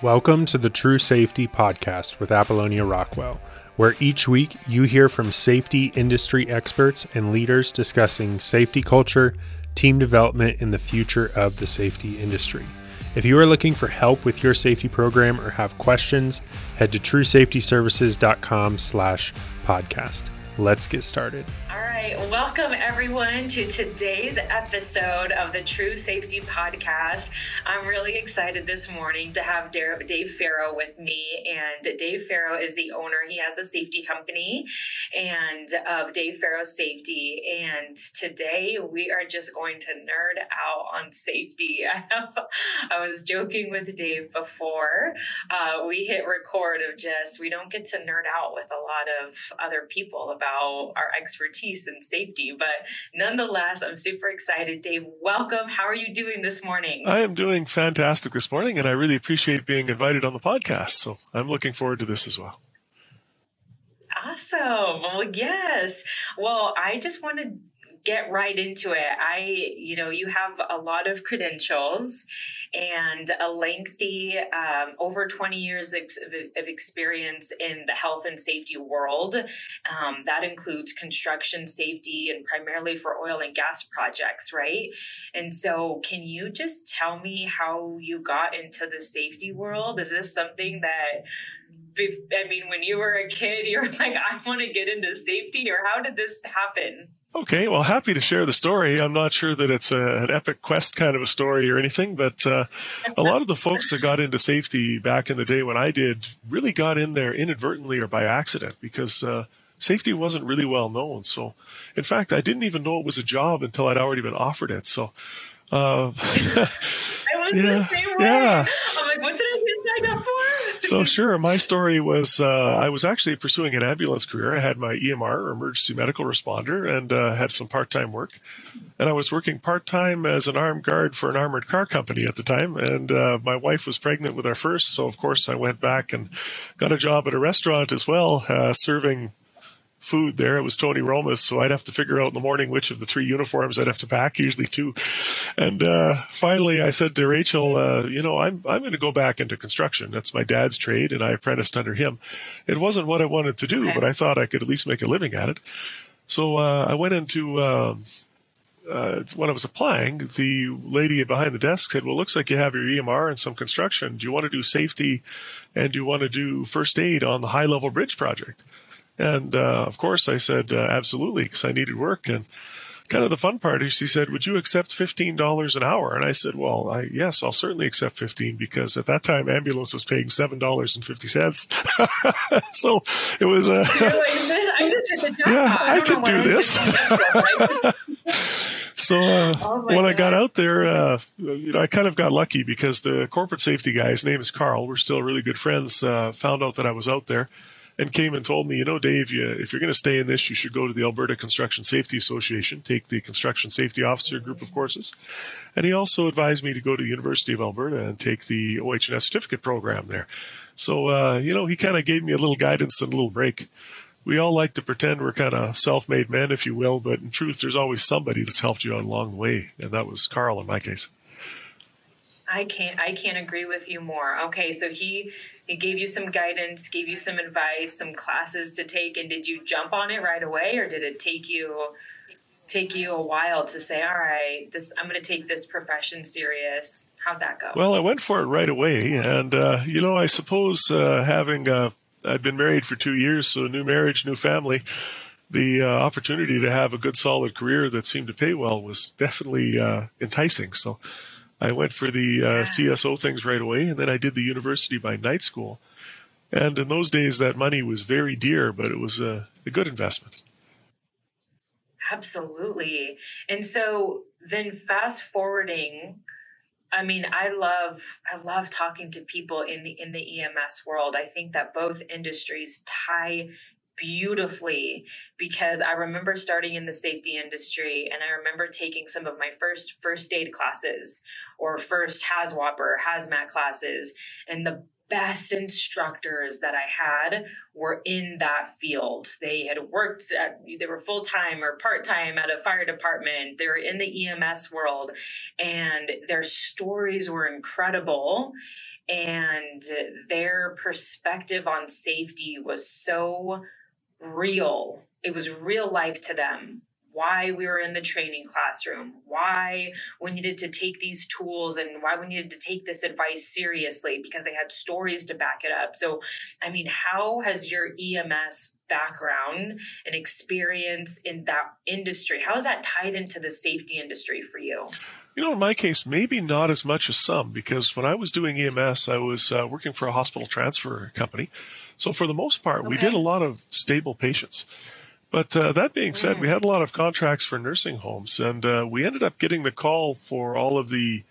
Welcome to the True Safety Podcast with Apollonia Rockwell, where each week you hear from safety industry experts and leaders discussing safety culture, team development, and the future of the safety industry. If you are looking for help with your safety program or have questions, head to truesafetyservices.com slash podcast. Let's get started right, welcome everyone to today's episode of the True Safety Podcast. I'm really excited this morning to have Dave Farrow with me. And Dave Farrow is the owner, he has a safety company and of Dave Farrow Safety. And today we are just going to nerd out on safety. I was joking with Dave before uh, we hit record of just, we don't get to nerd out with a lot of other people about our expertise in safety. But nonetheless, I'm super excited. Dave, welcome. How are you doing this morning? I am doing fantastic this morning, and I really appreciate being invited on the podcast. So I'm looking forward to this as well. Awesome. Well, yes. Well, I just want to get right into it. I, you know, you have a lot of credentials and a lengthy, um, over 20 years of, of, experience in the health and safety world. Um, that includes construction safety and primarily for oil and gas projects, right? And so, can you just tell me how you got into the safety world? Is this something that I mean, when you were a kid, you're like, I want to get into safety, or how did this happen? Okay, well, happy to share the story. I'm not sure that it's a, an epic quest kind of a story or anything, but uh, a lot of the folks that got into safety back in the day when I did really got in there inadvertently or by accident because uh, safety wasn't really well known. So, in fact, I didn't even know it was a job until I'd already been offered it. So, uh, I was yeah, the same way. Yeah. Like, what did I sign up for? so sure, my story was uh, I was actually pursuing an ambulance career. I had my EMR, or emergency medical responder, and uh, had some part-time work. And I was working part-time as an armed guard for an armored car company at the time. And uh, my wife was pregnant with our first, so of course I went back and got a job at a restaurant as well, uh, serving food there. It was Tony Roma's, so I'd have to figure out in the morning which of the three uniforms I'd have to pack, usually two. And uh, finally, I said to Rachel, uh, "You know, I'm I'm going to go back into construction. That's my dad's trade, and I apprenticed under him. It wasn't what I wanted to do, okay. but I thought I could at least make a living at it. So uh, I went into." Um, uh, when I was applying, the lady behind the desk said, "Well, looks like you have your EMR and some construction. Do you want to do safety, and do you want to do first aid on the high level bridge project?" And uh, of course, I said, uh, absolutely, because I needed work. And kind of the fun part is she said, would you accept $15 an hour? And I said, well, I, yes, I'll certainly accept 15 because at that time ambulance was paying $7.50. so it was, uh, I yeah, I, I could do this. so uh, oh when God. I got out there, uh, you know, I kind of got lucky because the corporate safety guy, his name is Carl, we're still really good friends, uh, found out that I was out there and came and told me, you know, Dave, you, if you're going to stay in this, you should go to the Alberta Construction Safety Association, take the Construction Safety Officer group of courses. And he also advised me to go to the University of Alberta and take the OHS certificate program there. So, uh, you know, he kind of gave me a little guidance and a little break. We all like to pretend we're kind of self made men, if you will, but in truth, there's always somebody that's helped you out along the way. And that was Carl in my case. I can't I can't agree with you more. Okay, so he he gave you some guidance, gave you some advice, some classes to take and did you jump on it right away or did it take you take you a while to say, "All right, this I'm going to take this profession serious." How'd that go? Well, I went for it right away and uh, you know, I suppose uh, having uh, I'd been married for 2 years, so new marriage, new family, the uh, opportunity to have a good solid career that seemed to pay well was definitely uh, enticing. So I went for the uh, CSO things right away, and then I did the university by night school. And in those days, that money was very dear, but it was a, a good investment. Absolutely. And so then fast forwarding, I mean, I love I love talking to people in the in the EMS world. I think that both industries tie beautifully because I remember starting in the safety industry and I remember taking some of my first first aid classes or first HAZWOP or hazmat classes and the best instructors that I had were in that field. They had worked at, they were full time or part time at a fire department. They were in the EMS world and their stories were incredible and their perspective on safety was so real. It was real life to them why we were in the training classroom, why we needed to take these tools and why we needed to take this advice seriously because they had stories to back it up. So, I mean, how has your EMS background and experience in that industry, how is that tied into the safety industry for you? You know, in my case, maybe not as much as some, because when I was doing EMS, I was uh, working for a hospital transfer company. So for the most part, okay. we did a lot of stable patients. But uh, that being said, we had a lot of contracts for nursing homes, and uh, we ended up getting the call for all of the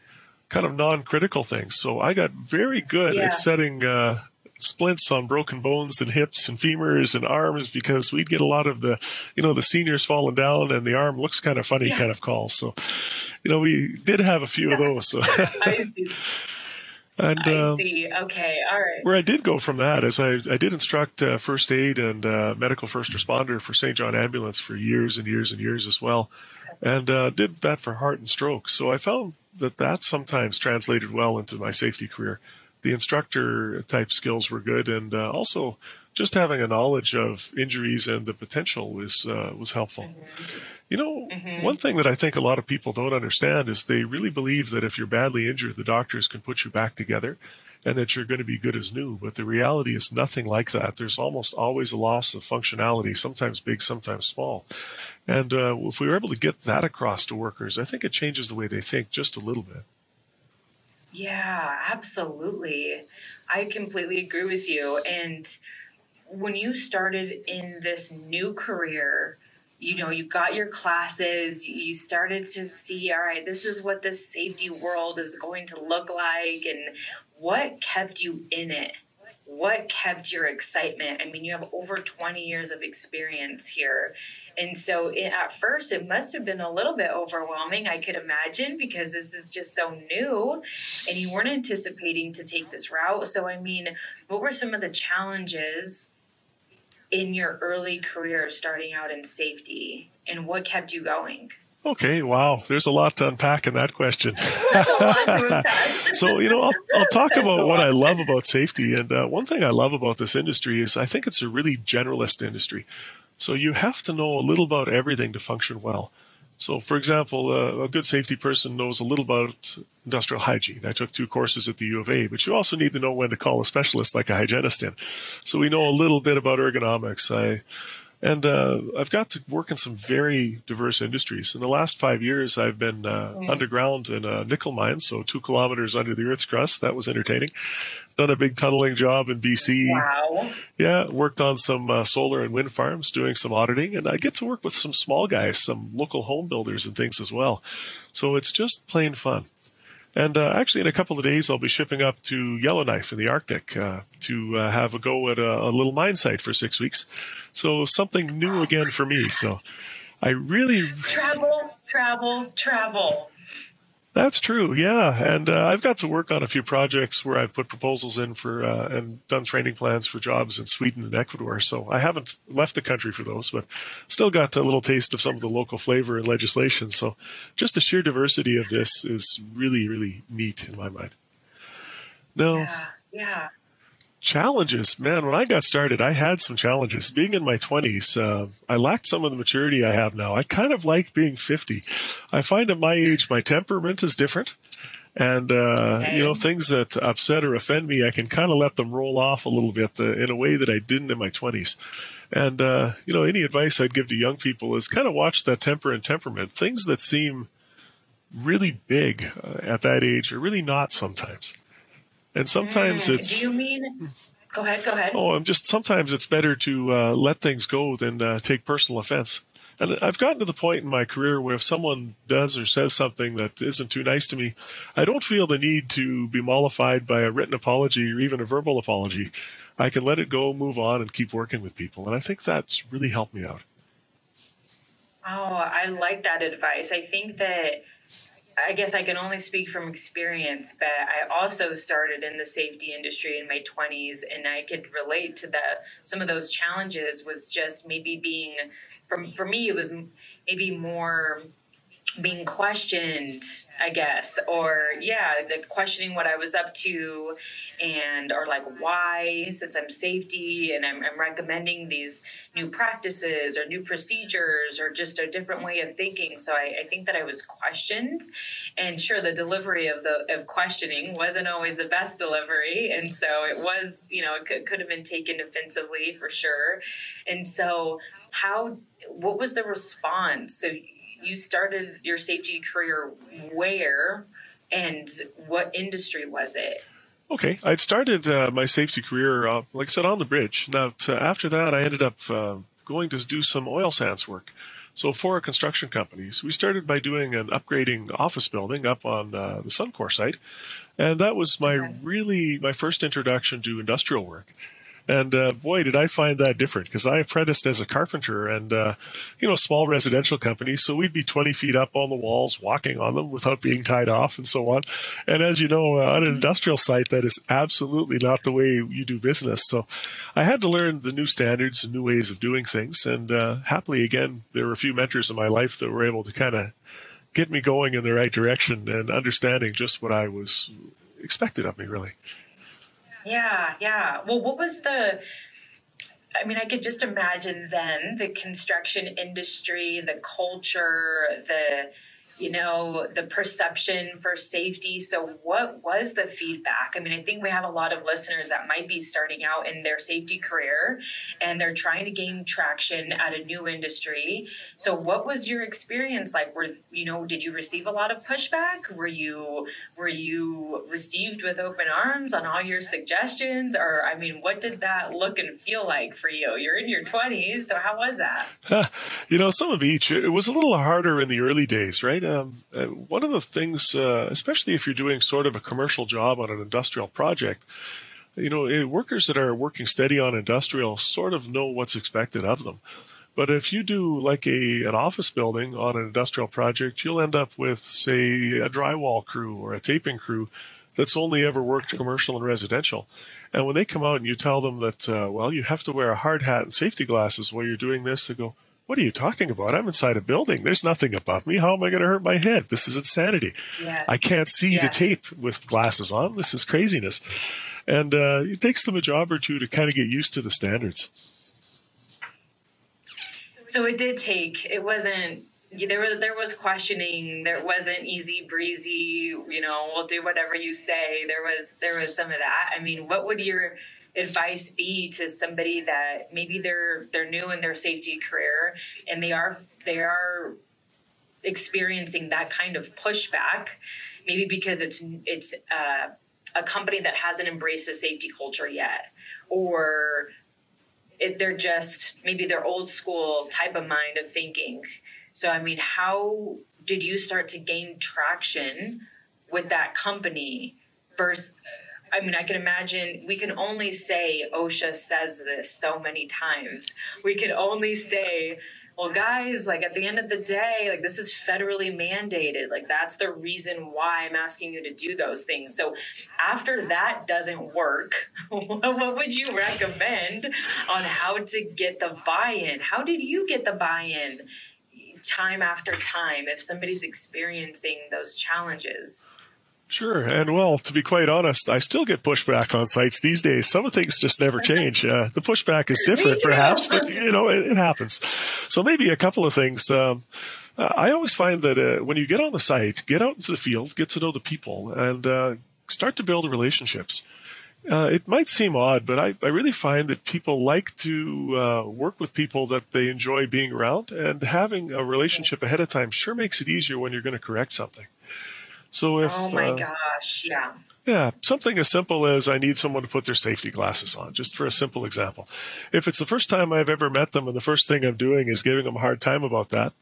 kind of non-critical things. So I got very good yeah. at setting uh, splints on broken bones and hips and femurs and arms because we'd get a lot of the, you know, the seniors falling down and the arm looks kind of funny yeah. kind of calls. So, you know, we did have a few of those. So. I see. And I um, see. Okay, all right. Where I did go from that is I, I did instruct uh, first aid and uh, medical first responder for St. John Ambulance for years and years and years as well, and uh, did that for heart and stroke. So I found that that sometimes translated well into my safety career. The instructor type skills were good, and uh, also just having a knowledge of injuries and the potential was uh, was helpful. Mm-hmm. You know, mm-hmm. one thing that I think a lot of people don't understand is they really believe that if you're badly injured, the doctors can put you back together and that you're going to be good as new. But the reality is nothing like that. There's almost always a loss of functionality, sometimes big, sometimes small. And uh, if we were able to get that across to workers, I think it changes the way they think just a little bit. Yeah, absolutely. I completely agree with you. And when you started in this new career, you know you got your classes you started to see all right this is what this safety world is going to look like and what kept you in it what kept your excitement i mean you have over 20 years of experience here and so it, at first it must have been a little bit overwhelming i could imagine because this is just so new and you weren't anticipating to take this route so i mean what were some of the challenges in your early career starting out in safety and what kept you going? Okay, wow. There's a lot to unpack in that question. so, you know, I'll, I'll talk about what I love about safety. And uh, one thing I love about this industry is I think it's a really generalist industry. So you have to know a little about everything to function well. So, for example, uh, a good safety person knows a little about industrial hygiene. I took two courses at the U of A, but you also need to know when to call a specialist like a hygienist in. So we know a little bit about ergonomics. I and uh, I've got to work in some very diverse industries. In the last five years, I've been uh, underground in a nickel mine, so two kilometers under the Earth's crust. That was entertaining. Done a big tunneling job in BC. Wow. Yeah, worked on some uh, solar and wind farms, doing some auditing, and I get to work with some small guys, some local home builders and things as well. So it's just plain fun. And uh, actually, in a couple of days, I'll be shipping up to Yellowknife in the Arctic uh, to uh, have a go at a, a, little mine site for six weeks. So something new again for me. So I really travel, travel, travel. That's true, yeah. And uh, I've got to work on a few projects where I've put proposals in for uh, and done training plans for jobs in Sweden and Ecuador. So I haven't left the country for those, but still got a little taste of some of the local flavor and legislation. So just the sheer diversity of this is really, really neat in my mind. No. Yeah. yeah challenges. Man when i got started i had some challenges. Being in my 20s uh, i lacked some of the maturity i have now. I kind of like being 50 i find at my age my temperament is different. And uh, okay. you know things that upset or offend me i can kind of let them roll off a little bit uh, in a way that i didn't in my 20s and uh, you know any advice i'd give to young people is kind of watch that temper and temperament. Things that seem really big uh, at that age are really not sometimes and sometimes mm, it's. Do you mean? Go ahead. Go ahead. Oh, I'm just sometimes it's better to uh, let things go than uh, take personal offense. And I've gotten to the point in my career where if someone does or says something that isn't too nice to me, I don't feel the need to be mollified by a written apology or even a verbal apology. I can let it go, move on, and keep working with people. And I think that's really helped me out. Oh, I like that advice. I think that I guess I can only speak from experience, but I also started in the safety industry in my 20s and I could relate to the some of those challenges was just maybe being from for me it was maybe more being questioned i guess or yeah the questioning what i was up to and or like why since i'm safety and I'm, I'm, recommending these new practices or new procedures or just a different way of thinking. So I, I think that i was questioned. And sure the delivery of the of questioning wasn't always the best delivery. And so it was you know it could, could have been taken defensively for sure. And so how what was the response? So you started your safety career where and what industry was it? Okay, I'd started uh, my safety career, uh, like I said, on the bridge. Now, after that, I ended up uh, going to do some oil sands work. So for construction companies, we started by doing an upgrading office building up on uh, the Suncor site, and that was my okay. really my first introduction to industrial work. And uh, boy, did I find that different because I apprenticed as a carpenter and, uh, you know, small residential company. So we'd be 20 feet up on the walls, walking on them without being tied off and so on. And as you know, uh, on an industrial site, that is absolutely not the way you do business. So I had to learn the new standards and new ways of doing things. And uh, happily, again, there were a few mentors in my life that were able to kind of get me going in the right direction and understanding just what I was expected of me, really. Yeah, yeah. Well, what was the I mean, I could just imagine then the construction industry, the culture, the you know, the perception for safety. So, what was the feedback? I mean, I think we have a lot of listeners that might be starting out in their safety career and they're trying to gain traction at a new industry. So, what was your experience like? Were you know, did you receive a lot of pushback? Were you were you received with open arms on all your suggestions, or I mean, what did that look and feel like for you? You're in your twenties, so how was that? you know, some of each. It was a little harder in the early days, right? Um, uh, one of the things, uh, especially if you're doing sort of a commercial job on an industrial project, you know, eh, workers that are working steady on industrial sort of know what's expected of them. But if you do like a an office building on an industrial project, you'll end up with, say, a drywall crew or a taping crew that's only ever worked commercial and residential. And when they come out and you tell them that, uh, well, you have to wear a hard hat and safety glasses while you're doing this, they go, what are you talking about? I'm inside a building. There's nothing above me. How am I going to hurt my head? This is insanity. Yes. I can't see yes. the tape with glasses on. This is craziness. And uh, it takes them a job or two to kind of get used to the standards. So it did take. It wasn't. There was there was questioning. There wasn't easy breezy. You know, we'll do whatever you say. There was there was some of that. I mean, what would your advice be to somebody that maybe they're they're new in their safety career and they are they are experiencing that kind of pushback maybe because it's it's uh, a company that hasn't embraced a safety culture yet. Or it, they're just maybe their old school type of mind of thinking. So i mean how did you start to gain traction with that company versus I mean, I can imagine we can only say OSHA says this so many times. We can only say, well, guys, like at the end of the day, like this is federally mandated. Like that's the reason why I'm asking you to do those things. So after that doesn't work, what would you recommend on how to get the buy in? How did you get the buy in time after time if somebody's experiencing those challenges? Sure. And well, to be quite honest, I still get pushback on sites these days. Some things just never change. Uh, the pushback is different, perhaps, but you know, it, it, happens. So maybe a couple of things. Um, I always find that uh, when you get on the site, get out into the field, get to know the people, and uh, start to build relationships. Uh, it might seem odd, but I, I, really find that people like to uh, work with people that they enjoy being around, and having a relationship ahead of time sure makes it easier when you're going to correct something. So if oh my uh, gosh, yeah. Yeah, something as simple as I need someone to put their safety glasses on, just for a simple example. If it's the first time I've ever met them and the first thing I'm doing is giving them a hard time about that,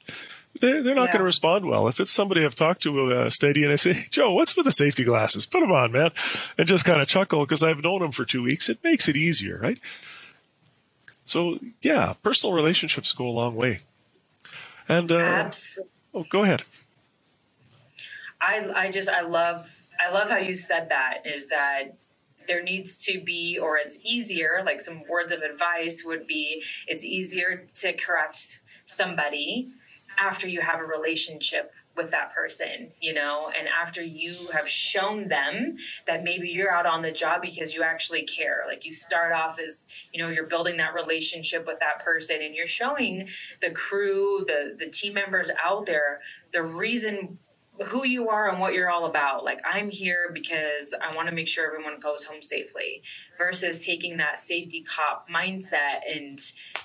they're, they're not yeah. going to respond well. If it's somebody I've talked to uh, steady and I say, Joe, what's with the safety glasses? Put them on, man. And just kind of chuckle because I've known them for two weeks. It makes it easier, right? So, yeah, personal relationships go a long way. And, uh, Absolutely. oh, go ahead. I I just I love I love how you said that is that there needs to be or it's easier like some words of advice would be it's easier to correct somebody after you have a relationship with that person, you know, and after you have shown them that maybe you're out on the job because you actually care, like you start off as, you know, you're building that relationship with that person and you're showing the crew, the the team members out there the reason who you are and what you're all about. Like I'm here because I want to make sure everyone goes home safely versus taking that safety cop mindset and,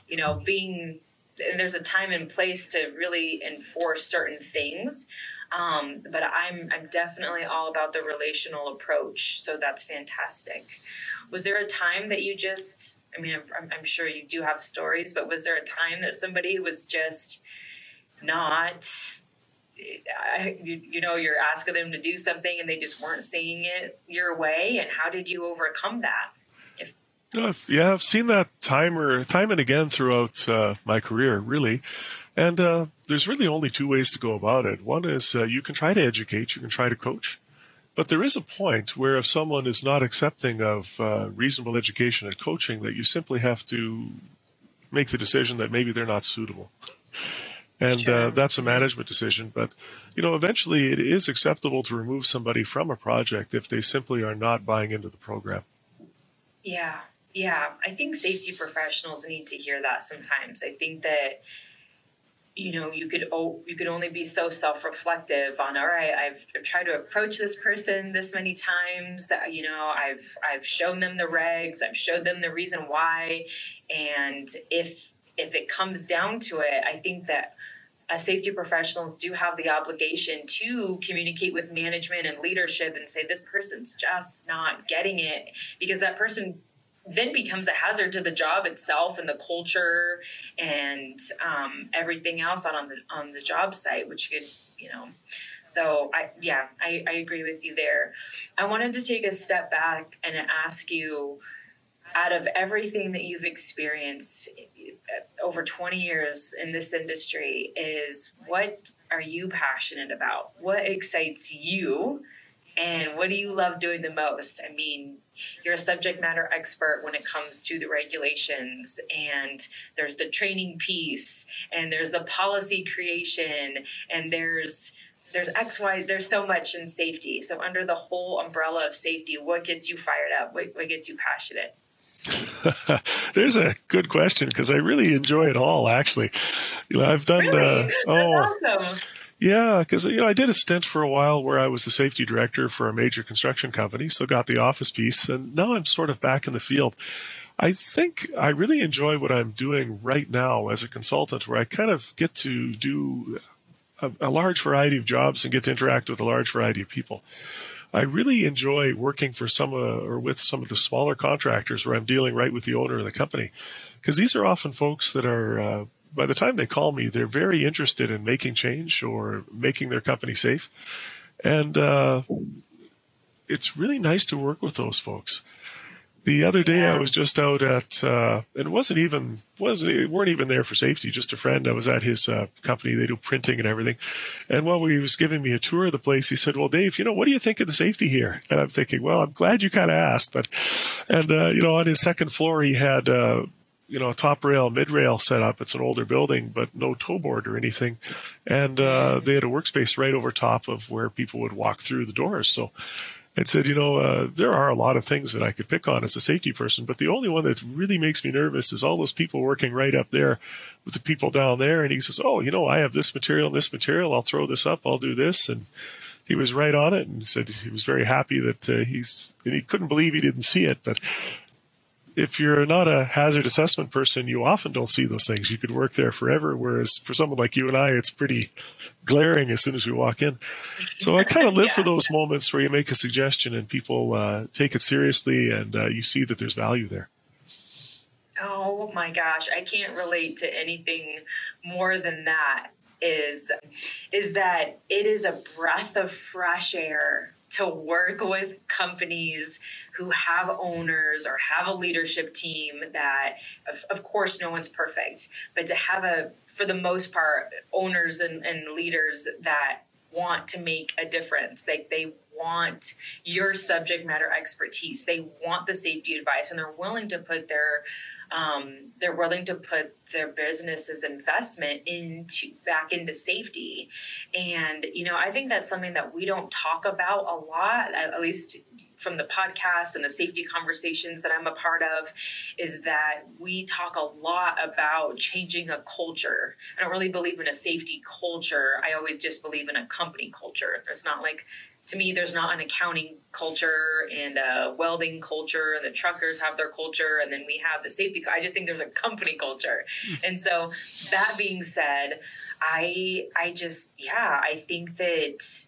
you know, being and there's a time and place to really enforce certain things. Um, but I'm I'm definitely all about the relational approach. So that's fantastic. Was there a time that you just? I mean, I'm, I'm sure you do have stories, but was there a time that somebody was just not? I, you, you know, you're asking them to do something and they just weren't seeing it your way. And how did you overcome that? Yeah, I've seen that time or time and again throughout uh, my career, really. And uh, there's really only two ways to go about it. One is uh, you can try to educate, you can try to coach, but there is a point where if someone is not accepting of uh, reasonable education and coaching, that you simply have to make the decision that maybe they're not suitable. And uh, that's a management decision. But, you know, eventually it is acceptable to remove somebody from a project if they simply are not buying into the program. Yeah. Yeah, I think safety professionals need to hear that sometimes. I think that you know you could oh, you could only be so self-reflective on all right I've, I've tried to approach this person this many times uh, you know I've I've shown them the regs I've showed them the reason why and if if it comes down to it I think that uh, safety professionals do have the obligation to communicate with management and leadership and say this person's just not getting it because that person then becomes a hazard to the job itself and the culture and um, everything else on the on the job site, which could you know. So I yeah I, I agree with you there. I wanted to take a step back and ask you, out of everything that you've experienced uh, over 20 years in this industry, is what are you passionate about? What excites you? And what do you love doing the most? I mean, you're a subject matter expert when it comes to the regulations, and there's the training piece, and there's the policy creation, and there's there's X, Y, there's so much in safety. So under the whole umbrella of safety, what gets you fired up? What, what gets you passionate? There's a good question because I really enjoy it all. Actually, you know, I've done. Really? Uh, oh, awesome. Yeah, because you know I did a stint for a while where I was the safety director for a major construction company, so got the office piece, and now I'm sort of back in the field. I think I really enjoy what I'm doing right now as a consultant, where I kind of get to do a, a large variety of jobs and get to interact with a large variety of people. I really enjoy working for some uh, or with some of the smaller contractors where I'm dealing right with the owner of the company, because these are often folks that are uh, by the time they call me, they're very interested in making change or making their company safe. And uh, it's really nice to work with those folks. The other day, I was just out at, uh, and it wasn't even wasn't weren't even there for safety. Just a friend. I was at his uh, company. They do printing and everything. And while he was giving me a tour of the place, he said, "Well, Dave, you know, what do you think of the safety here?" And I'm thinking, "Well, I'm glad you kind of asked." But, and uh, you know, on his second floor, he had uh, you know, a top rail, mid rail set up It's an older building, but no toe board or anything. And uh, they had a workspace right over top of where people would walk through the doors. So I said, you know, uh, there are a lot of things that I could pick on as a safety person, but the only one that really makes me nervous is all those people working right up there with the people down there. And he says, oh, you know, I have this material and this material. I'll throw this up. I'll do this. And he was right on it and said he was very happy that uh, he's, and he couldn't believe he didn't see it, but if you're not a hazard assessment person, you often don't see those things. You could work there forever. Whereas for someone like you and I, it's pretty glaring as soon as we walk in. So I kind of live yeah. for those moments where you make a suggestion and people uh, take it seriously and uh, you see that there's value there. Oh my gosh, I can't relate to anything more than that is is that it is a breath of fresh air to work with companies who have owners or have a leadership team that of, of, course no one's perfect but to have a for the most part owners and, and leaders that want to make a difference they, they want your subject matter expertise. They want the safety advice and they're willing to put their um, they're willing to put their business's investment into back into safety and you know i think that's something that we don't talk about a lot at least from the podcast and the safety conversations that I'm a part of is that we talk a lot about changing a culture. I don't really believe in a safety culture. I always just believe in a company culture. There's not like to me, there's not an accounting culture and a welding culture, and the truckers have their culture, and then we have the safety. I just think there's a company culture, hmm. and so that being said, I I just yeah, I think that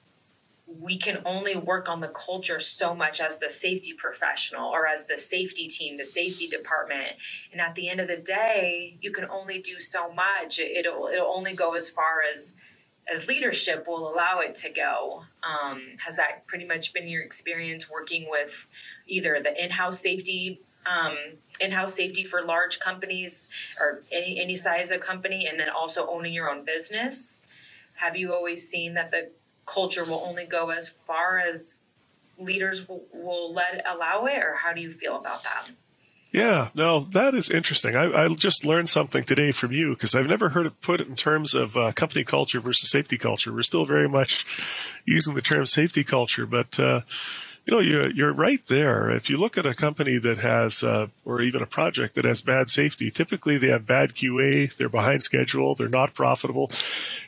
we can only work on the culture so much as the safety professional or as the safety team, the safety department. And at the end of the day, you can only do so much. It'll it'll only go as far as as leadership will allow it to go. Um, has that pretty much been your experience working with either the in-house safety, um, in-house safety for large companies or any any size of company, and then also owning your own business? Have you always seen that the culture will only go as far as leaders will, will let allow it, or how do you feel about that? Yeah, no, that is interesting. I, I just learned something today from you because I've never heard it put in terms of uh, company culture versus safety culture. We're still very much using the term safety culture, but uh, you know, you're, you're right there. If you look at a company that has, uh, or even a project that has bad safety, typically they have bad QA, they're behind schedule, they're not profitable.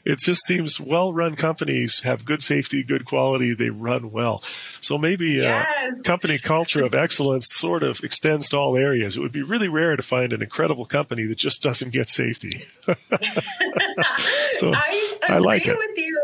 It just seems well run companies have good safety, good quality, they run well. So maybe a uh, yes. company culture of excellence sort of extends to all areas. It would be really rare to find an incredible company that just doesn't get safety. so I, I like it. with you.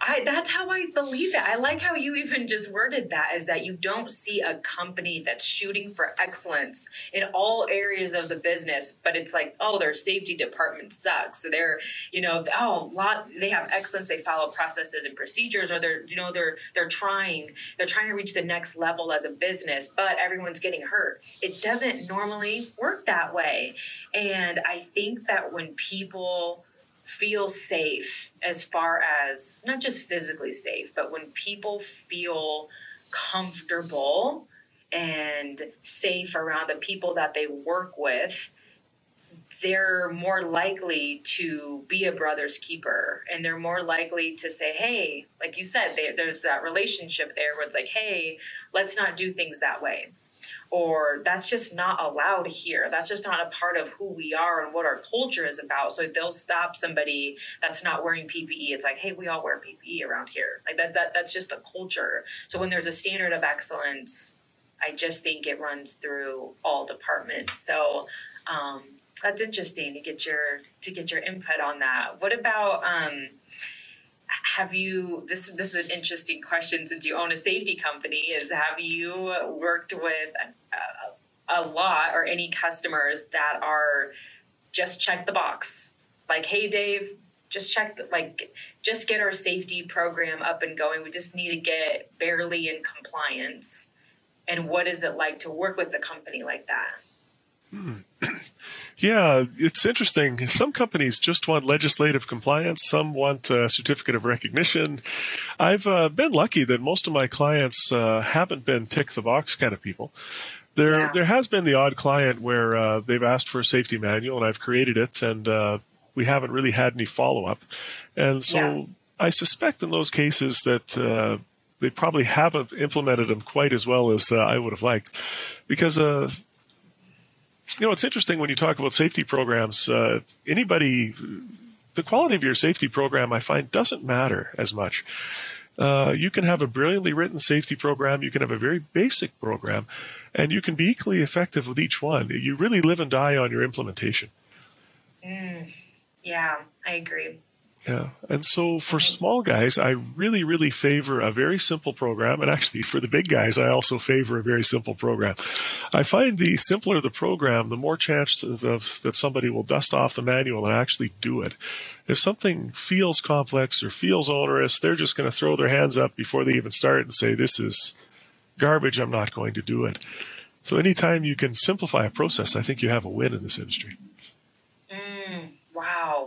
I, that's how I believe it. I like how you even just worded that is that you don't see a company that's shooting for excellence in all areas of the business, but it's like, oh, their safety department sucks. So they're, you know, oh, lot they have excellence, they follow processes and procedures, or they're, you know, they're they're trying, they're trying to reach the next level as a business, but everyone's getting hurt. It doesn't normally work that way. And I think that when people feel safe as far as not just physically safe, but when people feel comfortable and safe around the people that they work with, they're more likely to be a brother's keeper and they're more likely to say, hey, like you said, they, there's that relationship there where it's like, hey, let's not do things that way or that's just not allowed here. That's just not a part of who we are and what our culture is about. So they'll stop somebody that's not wearing PPE. It's like, hey, we all wear PPE around here. Like that, that that's just the culture. So when there's a standard of excellence, I just think it runs through all departments. So um, that's interesting to get your to get your input on that. What about um, have you this this is an interesting question since you own a safety company is have you worked with a, a lot or any customers that are just check the box? Like hey dave just check like just get our safety program up and going. We just need to get barely in compliance. And what is it like to work with a company like that yeah, it's interesting. Some companies just want legislative compliance. Some want a certificate of recognition. I've uh, been lucky that most of my clients uh, haven't been tick the box kind of people. There, yeah. there has been the odd client where uh, they've asked for a safety manual and I've created it, and uh, we haven't really had any follow up. And so yeah. I suspect in those cases that uh, they probably haven't implemented them quite as well as uh, I would have liked, because you know, it's interesting when you talk about safety programs. Uh, anybody, the quality of your safety program, I find, doesn't matter as much. Uh, you can have a brilliantly written safety program. You can have a very basic program, and you can be equally effective with each one. You really live and die on your implementation. Mm, yeah, I agree. Yeah. And so for small guys, I really, really favor a very simple program. And actually, for the big guys, I also favor a very simple program. I find the simpler the program, the more chance of, that somebody will dust off the manual and actually do it. If something feels complex or feels onerous, they're just going to throw their hands up before they even start and say, This is garbage. I'm not going to do it. So anytime you can simplify a process, I think you have a win in this industry.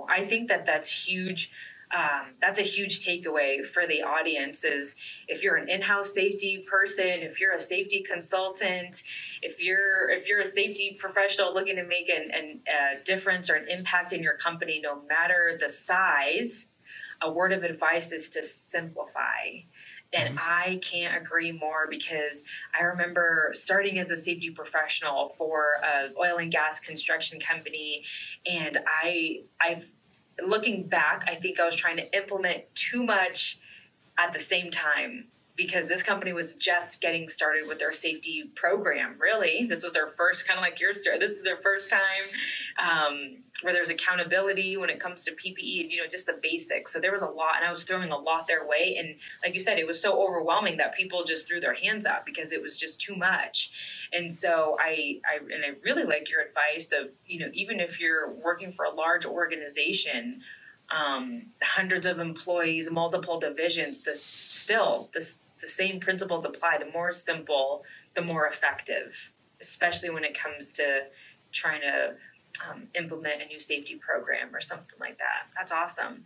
I think that that's huge. um, that's a huge takeaway for the audience is if you're an in-house safety person if you're a safety consultant if you're if you're a safety professional looking to make an, an, a difference or an impact in your company no matter the size a word of advice is to simplify and mm-hmm. I can't agree more because I remember starting as a safety professional for an oil and gas construction company, and I I've looking back, I think I was trying to implement too much at the same time because this company was just getting started with their safety program. Really, this was their first kind of like your story. This is their first time um, where there's accountability when it comes to PPE. And you know, just the basics. So there was a lot, and I was throwing a lot their way. And like you said, it was so overwhelming that people just threw their hands up because it was just too much. And so I, I and I really like your advice of you know even if you're working for a large organization um, hundreds of employees, multiple divisions, the, still the, the same principles apply. The more simple, the more effective, especially when it comes to trying to um, implement a new safety program or something like that. That's awesome.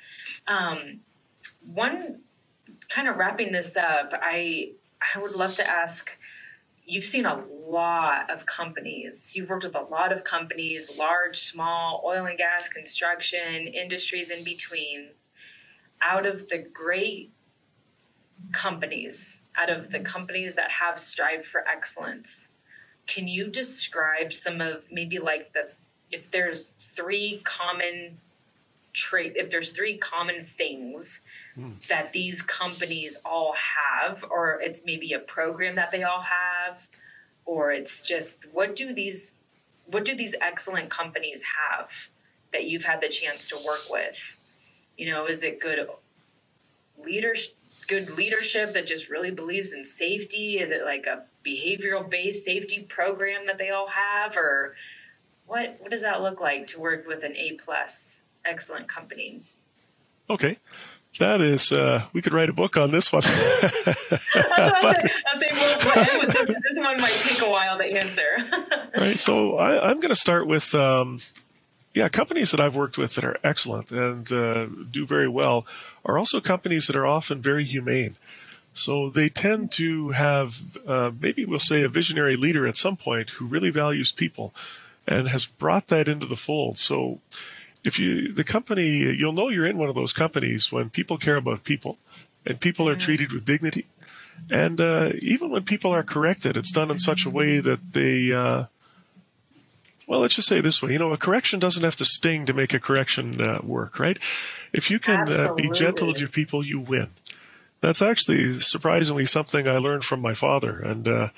Um, one kind of wrapping this up, I I would love to ask you've seen a lot of companies. You've worked with a lot of companies, large, small, oil and gas, construction, industries in between. Out of the great companies, out of the companies that have strived for excellence, can you describe some of maybe like the if there's three common trait if there's three common things mm. that these companies all have or it's maybe a program that they all have or it's just what do these what do these excellent companies have that you've had the chance to work with you know is it good leadership good leadership that just really believes in safety is it like a behavioral based safety program that they all have or what what does that look like to work with an a plus excellent company okay that is, uh, we could write a book on this one. That's what I said. I was saying. We'll this. this one might take a while to answer. right. So I, am going to start with, um, yeah, companies that I've worked with that are excellent and uh, do very well are also companies that are often very humane. So they tend to have, uh, maybe we'll say, a visionary leader at some point who really values people and has brought that into the fold. So if you the company you'll know you're in one of those companies when people care about people and people are treated with dignity and uh, even when people are corrected it's done in such a way that they uh, well let's just say this way. You know a correction doesn't have to sting to make a correction uh, work right? If you can uh, be gentle with your people you win that's actually surprisingly something I learned from my father. And uh,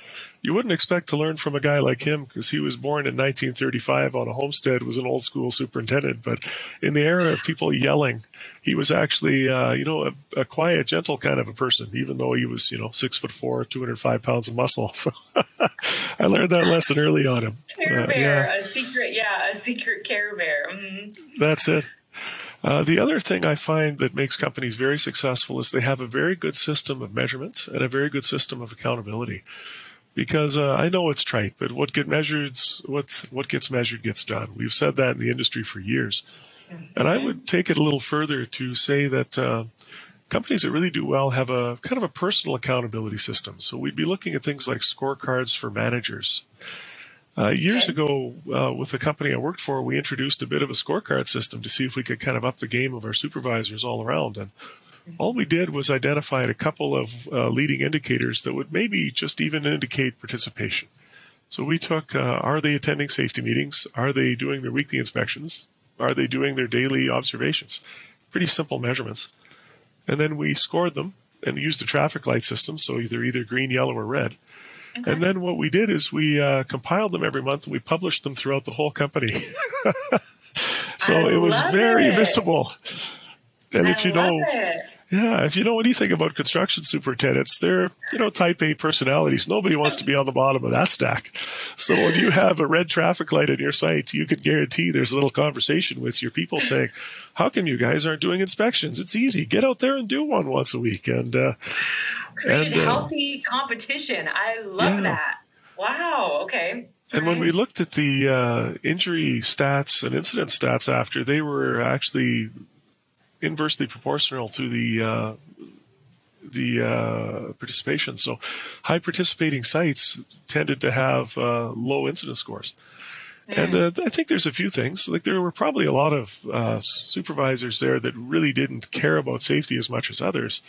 you wouldn't expect to learn from a guy like him because he was born in 1935 on a homestead, was an old school superintendent. But in the era of people yelling, he was actually, uh, you know, a, a, quiet, gentle kind of a person, even though he was, you know, six foot four, 205 pounds of muscle. So I learned that lesson early on him. Care uh, bear, yeah. a secret, yeah, a secret care bear. Mm-hmm. That's it. Uh, the other thing I find that makes companies very successful is they have a very good system of measurement and a very good system of accountability. Because uh, I know it's trite, but what measured, what what gets measured gets done. We've said that in the industry for years, and I would take it a little further to say that uh, companies that really do well have a kind of a personal accountability system. So we'd be looking at things like scorecards for managers. Uh, years ago, uh, with the company I worked for, we introduced a bit of a scorecard system to see if we could kind of up the game of our supervisors all around. And all we did was identify a couple of uh, leading indicators that would maybe just even indicate participation. So we took uh, are they attending safety meetings? Are they doing their weekly inspections? Are they doing their daily observations? Pretty simple measurements. And then we scored them and used a traffic light system, so they're either green, yellow, or red. Okay. And then what we did is we uh, compiled them every month and we published them throughout the whole company. so I it was very it. visible. And I if you know, it. Yeah, if you know anything about construction superintendents, they're you know type A personalities. Nobody wants to be on the bottom of that stack. So when you have a red traffic light on your site, you can guarantee there's a little conversation with your people saying, "How come you guys aren't doing inspections? It's easy. Get out there and do one once a week." And uh, created and, uh, healthy competition. I love yeah. that. Wow. Okay. And when we looked at the uh, injury stats and incident stats after, they were actually inversely proportional to the uh, the uh, participation. So, high participating sites tended to have uh, low incident scores. And uh, I think there's a few things. Like there were probably a lot of uh, supervisors there that really didn't care about safety as much as others,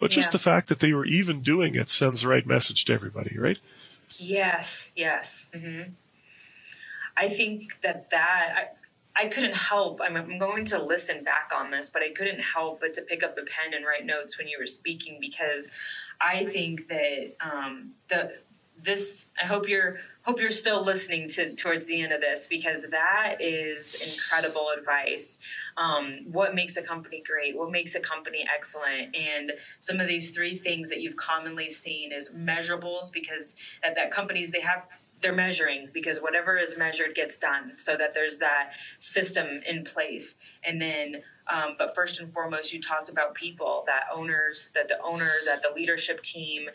but just Yeah. the fact that they were even doing it sends the right message to everybody, right? Yes, yes. hmm I think that that I, I couldn't help. I'm, going to listen back on this, but I couldn't help but to pick up a pen and write notes when you were speaking because I think that um, the this. I hope you're hope you're still listening to towards the end of this because that is incredible advice. Um, what makes a company great? What makes a company excellent? And some of these three things that you've commonly seen is measurables because at that companies they have they're measuring because whatever is measured gets done so that there's that system in place. And then um, but first and foremost you talked about people that owners that the owner that the leadership team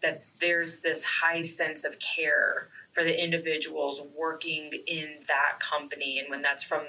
that there's this high sense of care for the individuals working in that company. And when that's from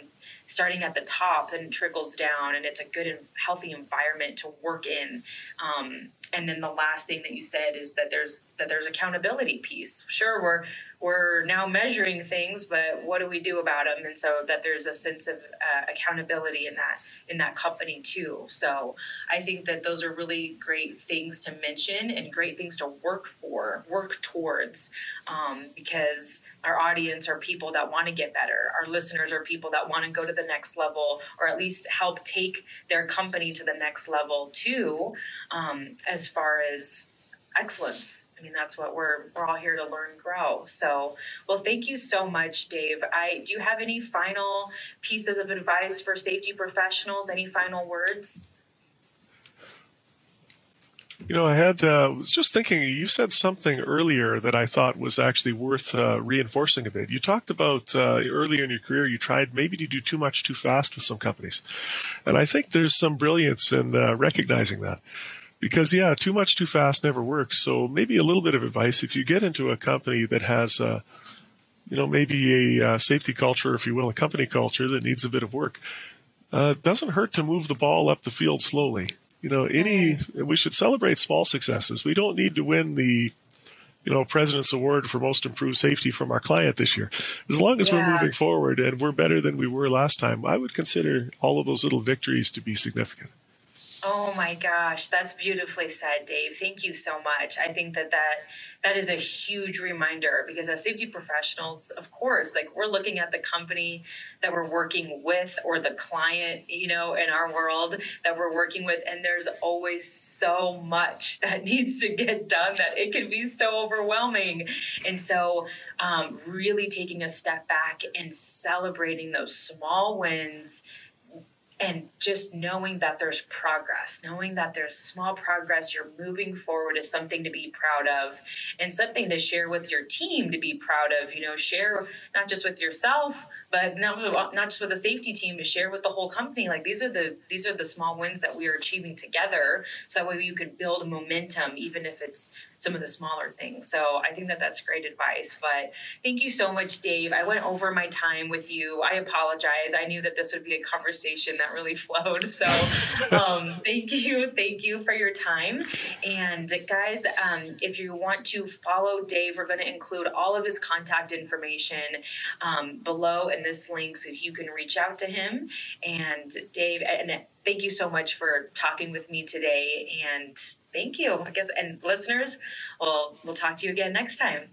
starting at the top then trickles down and it's a good and healthy environment to work in. Um, and then the last thing that you said is that there's that there's accountability piece. Sure we're we're now measuring things but what do we do about them and so that there's a sense of uh, accountability in that in that company too. So i think that those are really great things to mention and great things to work for work towards um, because our audience are people that want to get better. Our listeners are people that want to go to the next level or at least help take their company to the next level too um, as far as excellence I mean, that's what we're we're all here to learn grow. So, well, thank you so much, Dave. I do you have any final pieces of advice for safety professionals? Any final words? You know, I had uh, was just thinking. You said something earlier that I thought was actually worth uh, reinforcing a bit. You talked about uh, earlier in your career, you tried maybe to do too much too fast with some companies, and I think there's some brilliance in uh, recognizing that. Because yeah, too much too fast never works. So maybe a little bit of advice: if you get into a company that has, uh, you know, maybe a uh, safety culture, if you will, a company culture that needs a bit of work, uh, it doesn't hurt to move the ball up the field slowly. You know any we should celebrate small successes. We don't need to win the you know president's award for most improved safety from our client this year. As long as Yeah. we're moving forward and we're better than we were last time i would consider all of those little victories to be significant Oh my gosh, that's beautifully said, Dave. Thank you so much. I think that that that is a huge reminder because as safety professionals, of course, like we're looking at the company that we're working with or the client, you know, in our world that we're working with and there's always so much that needs to get done that it can be so overwhelming. And so um, really taking a step back and celebrating those small wins and just knowing that there's progress, knowing that there's small progress, you're moving forward is something to be proud of and something to share with your team to be proud of. You know, share not just with yourself, but not, not just with the safety team, to share with the whole company. Like these are the these are the small wins that we are achieving together. So that way you could build momentum, even if it's some of the smaller things. So I think that that's great advice. But thank you so much, Dave. I went over my time with you. I apologize. I knew that this would be a conversation that really flowed. So um, thank you. Thank you for your time. And guys, um, if you want to follow Dave, we're going to include all of his contact information um, below in this link so you can reach out to him. And Dave, and thank you so much for talking with me today. And thank you. I guess, and listeners, we'll we'll talk to you again next time.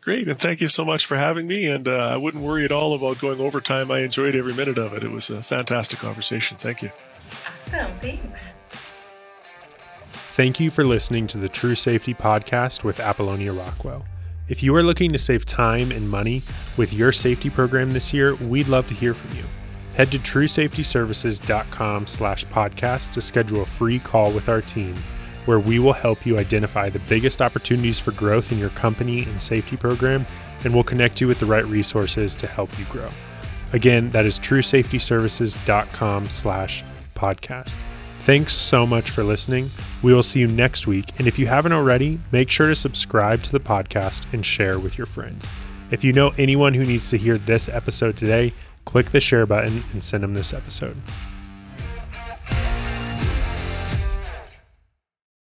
great and thank you so much for having me and uh, i wouldn't worry at all about going overtime i enjoyed every minute of it it was a fantastic conversation thank you Awesome. Thanks. Thank you for listening to the True Safety Podcast with Apollonia Rockwell. If you are looking to save time and money with your safety program this year, we'd love to hear from you. Head to truesafetyservices.com slash podcast to schedule a free call with our team where we will help you identify the biggest opportunities for growth in your company and safety program, and we'll connect you with the right resources to help you grow. Again, that is truesafetyservices.com slash podcast. Thanks so much for listening. We will see you next week. And if you haven't already, make sure to subscribe to the podcast and share with your friends. If you know anyone who needs to hear this episode today, click the share button and send them this episode.